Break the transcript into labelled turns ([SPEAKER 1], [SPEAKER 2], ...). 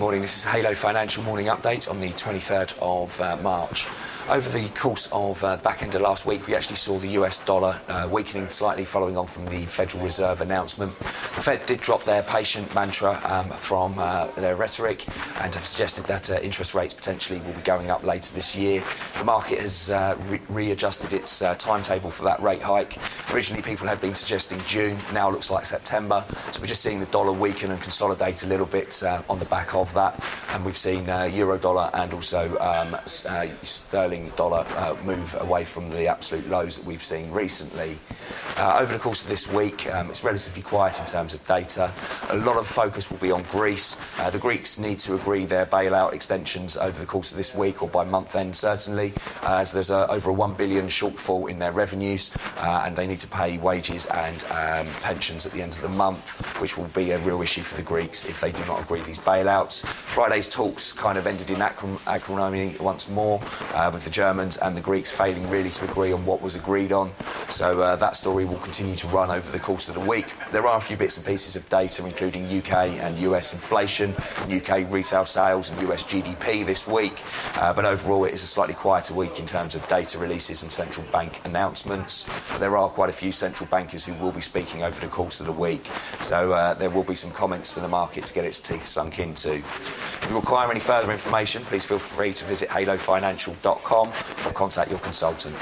[SPEAKER 1] morning. This is Halo Financial Morning Update on the 23rd of uh, March. Over the course of uh, the back end of last week, we actually saw the US dollar uh, weakening slightly following on from the Federal Reserve announcement. The Fed did drop their patient mantra um, from uh, their rhetoric and have suggested that uh, interest rates potentially will be going up later this year. The market has uh, re- readjusted its timetable for that rate hike. Originally, people had been suggesting June, now looks like September. So we're just seeing the dollar weaken and consolidate a little bit on the back of that. And we've seen euro dollar and also um, sterling dollar uh, move away from the absolute lows that we've seen recently. Uh, over the course of this week, um, it's relatively quiet in terms of data. A lot of focus will be on Greece. Uh, the Greeks need to agree their bailout extensions over the course of this week or by month end, certainly, uh, as there's a, over a 1 billion shortfall in their revenues uh, and they need to pay wages and um, pensions at the end of the month, which will be a real issue for the Greeks if they do not agree these bailouts. Friday's talks kind of ended in acrimony once more, uh, with the Germans and the Greeks failing really to agree on what was agreed on. So uh, that story will continue to run over the course of the week. There are a few bits and pieces of data, including UK and US inflation, UK retail sales, and US GDP this week. Uh, but overall, it is a slightly quieter week in terms of data releases and central bank announcements. There are quite a few central bankers who will be speaking over the course of the week. So uh, there will be some comments for the market to get its teeth sunk into. If you require any further information, please feel free to visit halofinancial.com or contact your consultant.